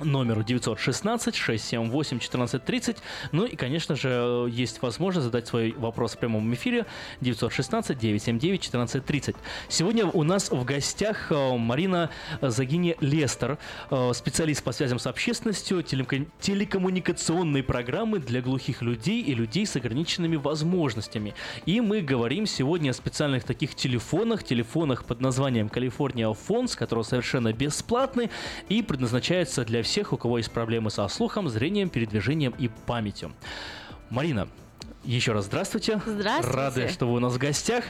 номеру 916-678-1430. Ну и, конечно же, есть возможность задать свой вопрос в прямом эфире 916-979-1430. Сегодня у нас в гостях э, Марина Загини Лестер, э, специалист по связям с общественностью, телекоммуникационной программы для глухих людей и людей с ограниченными возможностями. И мы говорим сегодня о специальных таких телефонах, телефонах под названием California Phones, которые совершенно бесплатны и предназначаются для всех, у кого есть проблемы со слухом, зрением, передвижением и памятью. Марина, еще раз здравствуйте. Здравствуйте. Рады, что вы у нас в гостях.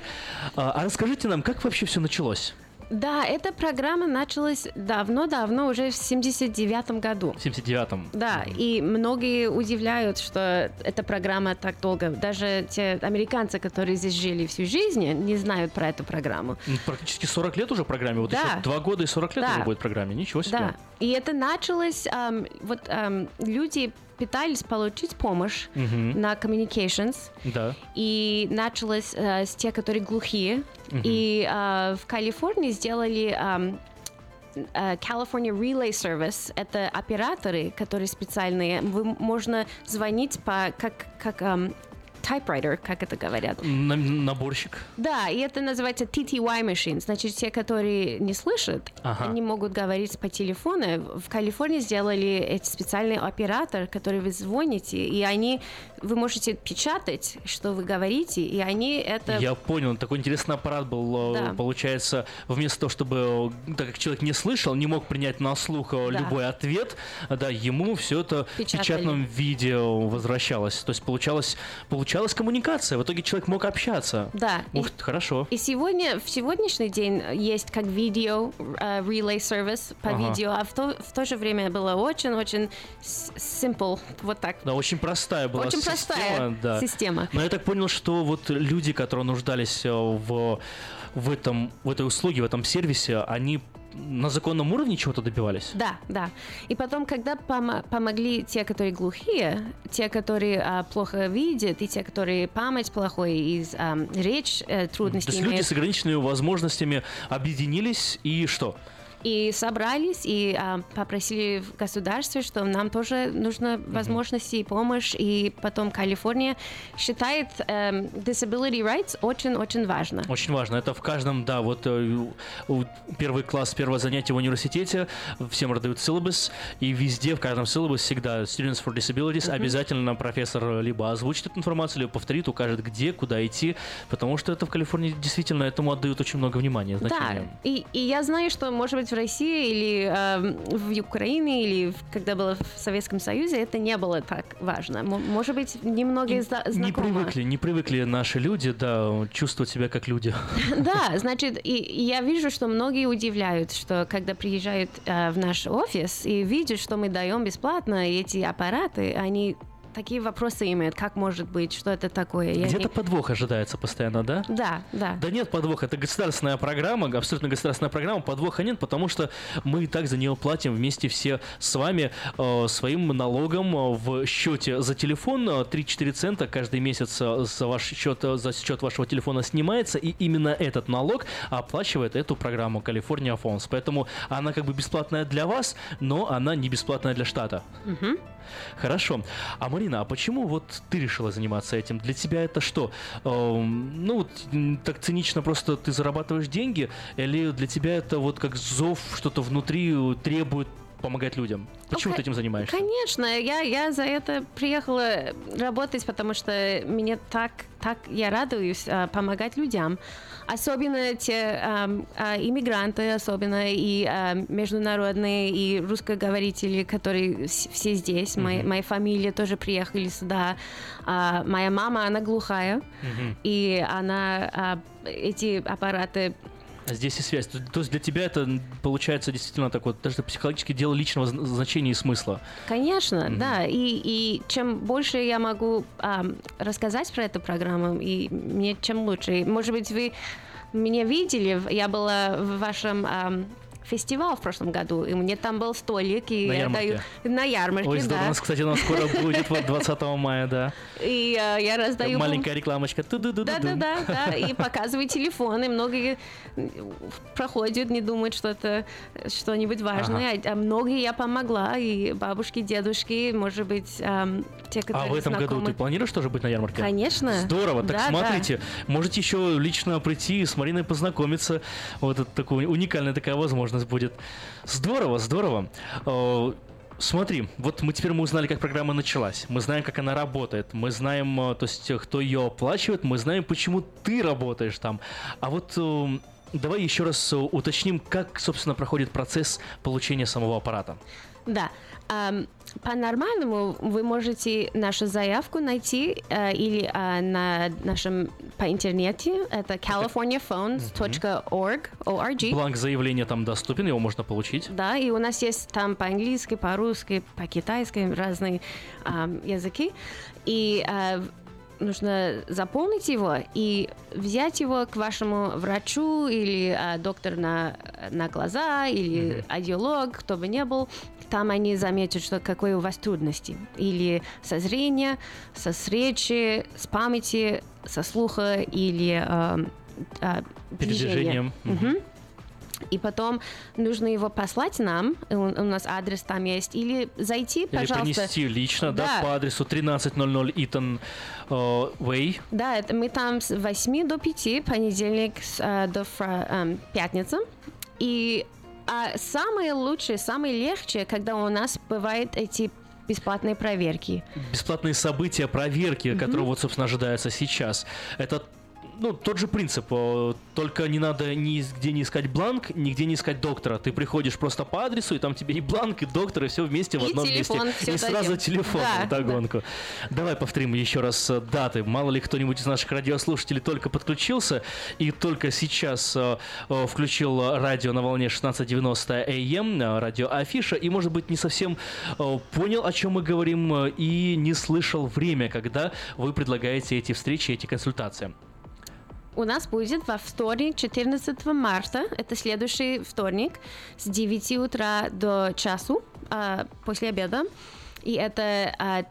А, а расскажите нам, как вообще все началось? Да, эта программа началась давно-давно, уже в 79 году. В 79-м. Да, и многие удивляют, что эта программа так долго. Даже те американцы, которые здесь жили всю жизнь, не знают про эту программу. Ну, Практически 40 лет уже программе. Вот Да. еще 2 года и 40 лет Да. уже будет программе. Ничего себе. Да, и это началось, ам, вот ам, люди пытались получить помощь Мгм. на communications, Да. и началось э, с тех, которые глухие. Мгм. И э, в Калифорнии сделали э, California Relay Service. Это операторы, которые специальные. Вы можно звонить по как как ам, typewriter, как это говорят. На- наборщик. Да, и это называется TTY machine. Значит, те, которые не слышат, Ага. они могут говорить по телефону. В Калифорнии сделали эти специальный оператор, который вы звоните, и они, вы можете печатать, что вы говорите, и они это... Я понял, такой интересный аппарат был. э, Да. Получается, вместо того, чтобы, э, так как человек не слышал, не мог принять на слух э, Да. любой ответ, да, ему все это в Печатали. печатном виде возвращалось. То есть получалось, получалась коммуникация. В итоге человек мог общаться. Да. Ух, и, хорошо. и сегодня, в сегодняшний день есть как видео э, relay service по Ага. видео, а в то, в то же время было очень-очень simple, вот так. Да, очень простая была Очень система. простая да. система. Но я так понял, что вот люди, которые нуждались э, в, в, этом, в этой услуге, в этом сервисе, они на законном уровне чего-то добивались? Да, да. И потом, когда помо- помогли те, которые глухие, те, которые а, плохо видят, и те, которые память плохой, и ам, речь э, То трудности есть люди имеют, с ограниченными возможностями объединились и что? И собрались, и а, попросили в государстве, что нам тоже нужна возможность и помощь, и потом Калифорния считает эм, disability rights очень-очень важно. Очень важно. Это в каждом, да, вот э, первый класс, первое занятие в университете, всем раздают силабус, и везде, в каждом силабусе всегда Students for Disabilities, Мгм. обязательно профессор либо озвучит эту информацию, либо повторит, укажет где, куда идти, потому что это в Калифорнии действительно этому отдают очень много внимания, Да, значения. и, и я знаю, что, может быть, в России или эм, в Украине, или в- когда было в Советском Союзе, это не было так важно. М- может быть, немного зна- Не привыкли, не привыкли наши люди, да, чувствовать себя как люди. Да, значит, и, и я вижу, что многие удивляют, что когда приезжают э, в наш офис и видят, что мы даем бесплатно и эти аппараты, они такие вопросы имеют, как может быть, что это такое. Где-то они- подвох ожидается постоянно, да? Да, да. Да нет подвоха, это государственная программа, абсолютно государственная программа, подвоха нет, потому что мы и так за нее платим вместе все с вами э, своим налогом э, в счете за телефон, э, 3-4 цента каждый месяц э, за ваш счет, э, за счет вашего телефона снимается, и именно этот налог оплачивает эту программу California Phones, поэтому она как бы бесплатная для вас, но она не бесплатная для штата. Мгм. Хорошо. А Марина, а почему вот ты решила заниматься этим? Для тебя это что? Эм, ну, вот, так цинично просто ты зарабатываешь деньги? Или для тебя это вот как зов, что-то внутри требует помогать людям? Почему Ну, ты этим занимаешься? Конечно, я, я за это приехала работать, потому что мне так, так я радуюсь а, помогать людям. Особенно те ам, а, иммигранты, особенно и а, международные, и русскоговорители, которые все здесь. Мои- Мгм. моя фамилия тоже приехали сюда. А, моя мама, она глухая, Мгм. и она а, эти аппараты А Здесь и связь. То, то есть для тебя это получается действительно так вот, даже психологически дело личного зн- значения и смысла. Конечно, Мгм. да. И, и чем больше я могу ам, рассказать про эту программу, и мне чем лучше. Может быть, вы меня видели, я была в вашем ам, фестивале в прошлом году, и мне там был столик, и На я ярмарке. даю на ярмарке, Ой, здорово, да. у нас, кстати, нам скоро будет, вот 20 мая, да. И а, я раздаю... Маленькая рекламочка. Да, да, да, да, и показываю телефон, и многие проходят, не думают, что это что-нибудь важное, а, а многие я помогла, и бабушки, дедушки, может быть, ам, те, А которые в этом году знакомы. ты планируешь тоже быть на ярмарке? Конечно. Здорово. Так Да, смотрите, можете еще лично прийти и с Мариной познакомиться. Вот это такая уникальная такая возможность будет. Здорово, здорово. Э, Смотри, вот мы теперь мы узнали, как программа началась. Мы знаем, как она работает. Мы знаем, э, то есть, э, кто ее оплачивает. Мы знаем, почему ты работаешь там. А вот давай еще раз уточним, как, собственно, проходит процесс получения самого аппарата. Да. По-нормальному вы можете нашу заявку найти э, или э, на нашем по интернете. Это californiaphones.org. org. Бланк заявления там доступен, его можно получить. Да, и у нас есть там по-английски, по-русски, по-китайски разные языки. И а, нужно заполнить его и взять его к вашему врачу или а, доктор на, на глаза или адиолог, кто бы ни был. Там они заметят, что какие у вас трудности. Или со зрения, со речи, с памяти, со слуха или а, движения. Передвижением. Мгм. И потом нужно его послать нам, у, нас адрес там есть, или зайти, Или пожалуйста. принести лично, да, Да. по адресу 1300 Итон э, Way. Да, это мы там с 8 до 5, понедельник с, э, до фра- эм, пятницы. И а самое лучшее, самое легче, когда у нас бывают эти бесплатные проверки. Бесплатные события, проверки, которые вот, собственно, ожидаются сейчас. Это ну, тот же принцип, э, только не надо нигде не искать бланк, нигде не искать доктора. Ты приходишь просто по адресу, и там тебе и бланк, и доктор, и все вместе в И одном телефон, месте. и сразу дадим. телефон Да, в догонку. Давай повторим еще раз э, даты. Мало ли кто-нибудь из наших радиослушателей только подключился и только сейчас э, включил радио на волне 1690 АМ, э, радио Афиша, и, может быть, не совсем понял, о чем мы говорим, и не слышал время, когда вы предлагаете эти встречи, эти консультации. У нас будет во вторник, 14 марта, это следующий вторник, с 9 утра до часу а, после обеда. И это а,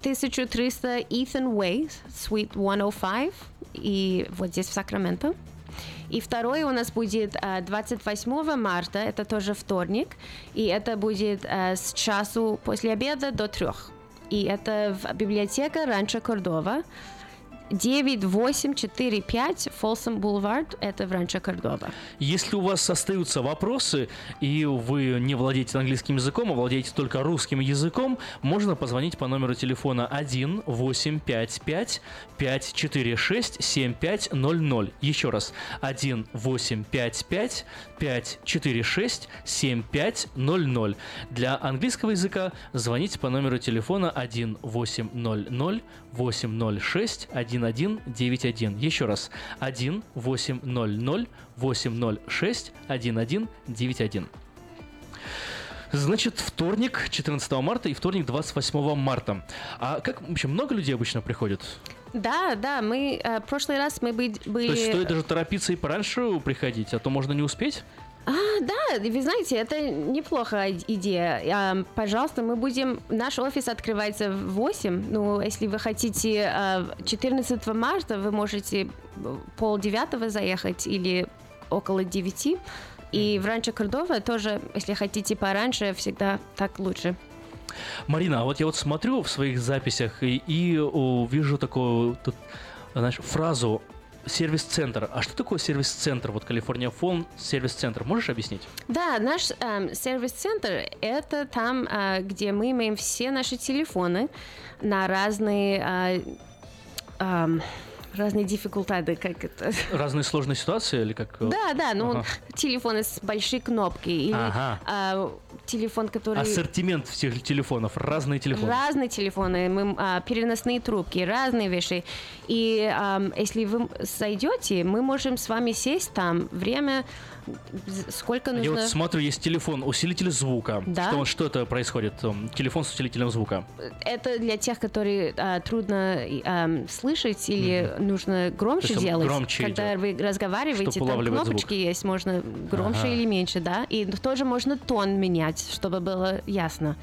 1300 Ethan Way, Suite 105, и вот здесь в Сакраменто. И второй у нас будет а, 28 марта, это тоже вторник, и это будет а, с часу после обеда до трех. И это в библиотека Ранчо Кордова, 9845 Folsom Boulevard, это в Ранчо Кордова. Если у вас остаются вопросы, и вы не владеете английским языком, а владеете только русским языком, можно позвонить по номеру телефона 1 855 546 7500. Еще раз, 1 855 546 7500. Для английского языка звоните по номеру телефона 1 800 806 1191. Еще раз, 1 800 806 1191. Значит, вторник, 14 марта и вторник, 28 марта. А как, в общем, много людей обычно приходят? Да, да, мы э, в прошлый раз мы бы- были... То есть стоит даже торопиться и пораньше приходить, а то можно не успеть? А, да, вы знаете, это неплохая идея. А, пожалуйста, мы будем... Наш офис открывается в 8. Ну, если вы хотите а, 14 марта, вы можете пол девятого заехать или около 9. И в Ранчо Кордова тоже, если хотите пораньше, всегда так лучше. Марина, а вот я вот смотрю в своих записях и, и о, вижу такую тут, знаешь, фразу сервис-центр. А что такое сервис-центр? Вот Калифорния Фон, сервис-центр. Можешь объяснить? Да, наш эм, сервис-центр – это там, э, где мы имеем все наши телефоны на разные... э, эм, разные диффикультады, как это... Разные сложные ситуации или как? э? Да, да, ну, Ага. телефоны с большой кнопкой или Ага. а, телефон, который... Ассортимент всех телефонов, разные телефоны. Разные телефоны, мы, а, переносные трубки, разные вещи. И ам, если вы зайдете, мы можем с вами сесть там время, сколько Я нужно... вот смотрю, есть телефон, усилитель звука. Да. Что, что это происходит? Эм, Телефон с усилителем звука. Это для тех, которые а, трудно ам, слышать или нужно громче есть делать. громче Когда вы разговариваете, там кнопочки есть, можно громче Ага. или меньше, да. И тоже можно тон менять, чтобы было ясно.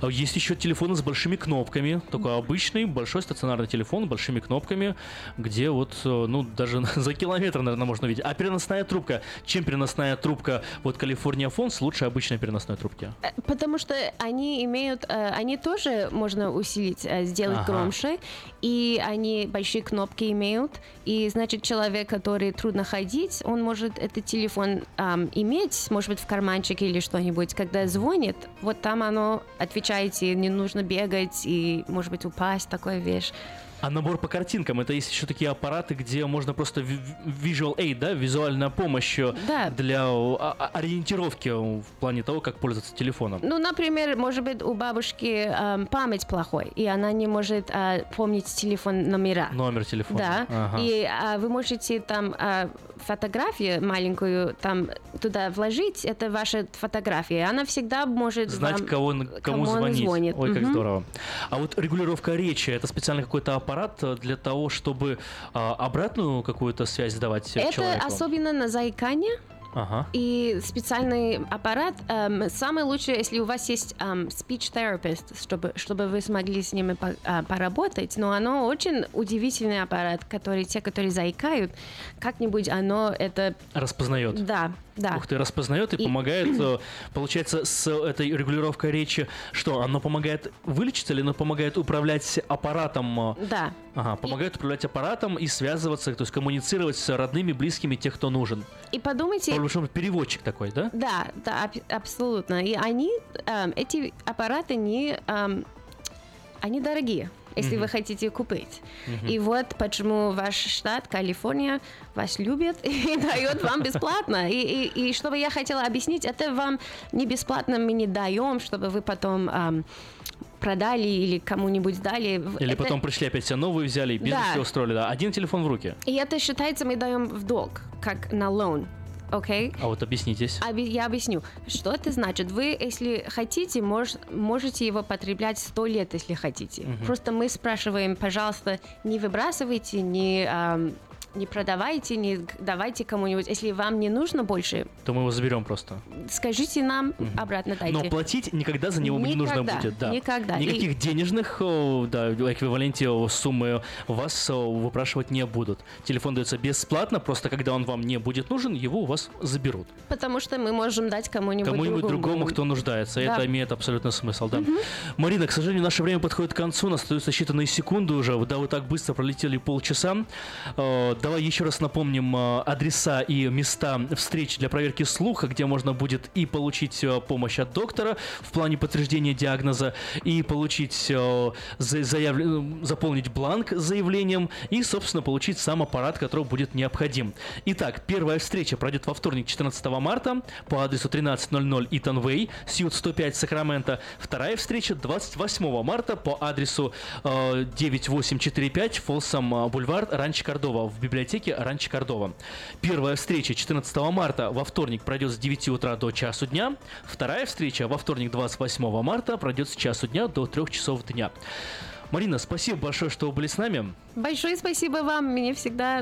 А Есть еще телефоны с большими кнопками. Такой обычный, большой стационарный телефон с большими кнопками, где вот, э, ну, даже за километр, наверное, можно видеть. А переносная трубка? Чем переносная трубка? Вот Калифорния Фонс лучше обычной переносной трубки. Э, Потому что они имеют, э, они тоже можно усилить, сделать Ага. громче, и они большие кнопки имеют, и значит человек, который трудно ходить, он может этот телефон ам, иметь, может быть в карманчике или что-нибудь, когда звонит, вот там оно отвечаете, не нужно бегать и может быть упасть, такая вещь. А набор по картинкам, это есть еще такие аппараты, где можно просто visual aid, да, визуальная помощь э, Да. для э, ориентировки в плане того, как пользоваться телефоном. Ну, например, может быть, у бабушки ам, память плохой, и она не может а, помнить телефон номера. Номер телефона. Да, Ага. и а, вы можете там а, фотографию маленькую там туда вложить, это ваша фотография, и она всегда может Знать, вам- кого, кому, кому он звонить. звонит. Ой, как Мгм. здорово. А вот регулировка речи, это специальный какой-то аппарат э, для того, чтобы а, обратную какую-то связь давать э, Это человеку? особенно на заикание. Ага. И специальный аппарат. эм, самое лучшее, если у вас есть эм, speech therapist, чтобы, чтобы вы смогли с ними по- а, поработать. Но оно очень удивительный аппарат, который те, которые заикают, как-нибудь оно это... Распознает. Да, да. Ух ты, распознает и, И- помогает, э, получается, с этой регулировкой речи, что оно помогает вылечиться или оно помогает управлять аппаратом? э? Да. Ага, помогает управлять аппаратом и связываться, то есть коммуницировать с родными, близкими, тех, кто нужен. И подумайте, По переводчик такой, да? Да, да, аб- абсолютно. И они, эм, эти аппараты не, эм, они дорогие, если Мгм. вы хотите купить. Мгм. И вот почему ваш штат, Калифорния, вас любит и дает вам бесплатно. И, и, и что бы я хотела объяснить, это вам не бесплатно мы не даем, чтобы вы потом эм, продали или кому-нибудь дали. Или Это- потом пришли опять все новые взяли, и бизнес Да. все устроили, да. Один телефон в руки. И это считается, мы даем в долг, как на лоун. Окей? А вот объяснитесь. Оби- Я объясню. Что это значит? Вы, если хотите, мож- можете его потреблять сто лет, если хотите. Мгм. Просто мы спрашиваем, пожалуйста, не выбрасывайте, не, ам, не продавайте, не давайте кому-нибудь. Если вам не нужно больше, То мы его заберем просто. скажите нам, обратно дайте. Но платить никогда за него не нужно Никогда, будет. Да. никогда. Никаких И- денежных да, эквиваленте суммы вас выпрашивать не будут. Телефон дается бесплатно, просто когда он вам не будет нужен, его у вас заберут. Потому что мы можем дать кому-нибудь, Кому-нибудь другому, кто нуждается. Да. Это имеет абсолютно смысл, да. Марина, к сожалению, наше время подходит к концу. У нас остаются считанные секунды уже. Да, вы так быстро пролетели полчаса. Давай еще раз напомним э, адреса и места встреч для проверки слуха, где можно будет и получить э, помощь от доктора в плане подтверждения диагноза, и получить, э, за- заявле- заполнить бланк с заявлением, и, собственно, получить сам аппарат, который будет необходим. Итак, первая встреча пройдет во вторник, 14 марта, по адресу 1300 Итан Вей, Сьют 105, Сакраменто. Вторая встреча 28 марта по адресу э, 9845 Фолсом э, Бульвар, Ранч Кордова, в библиотеке Ранч Кордова. Первая встреча 14 марта во вторник пройдет с 9 утра до часу дня. Вторая встреча во вторник 28 марта пройдет с часу дня до 3 часов дня. Марина, спасибо большое, что вы были с нами. Большое спасибо вам. Мне всегда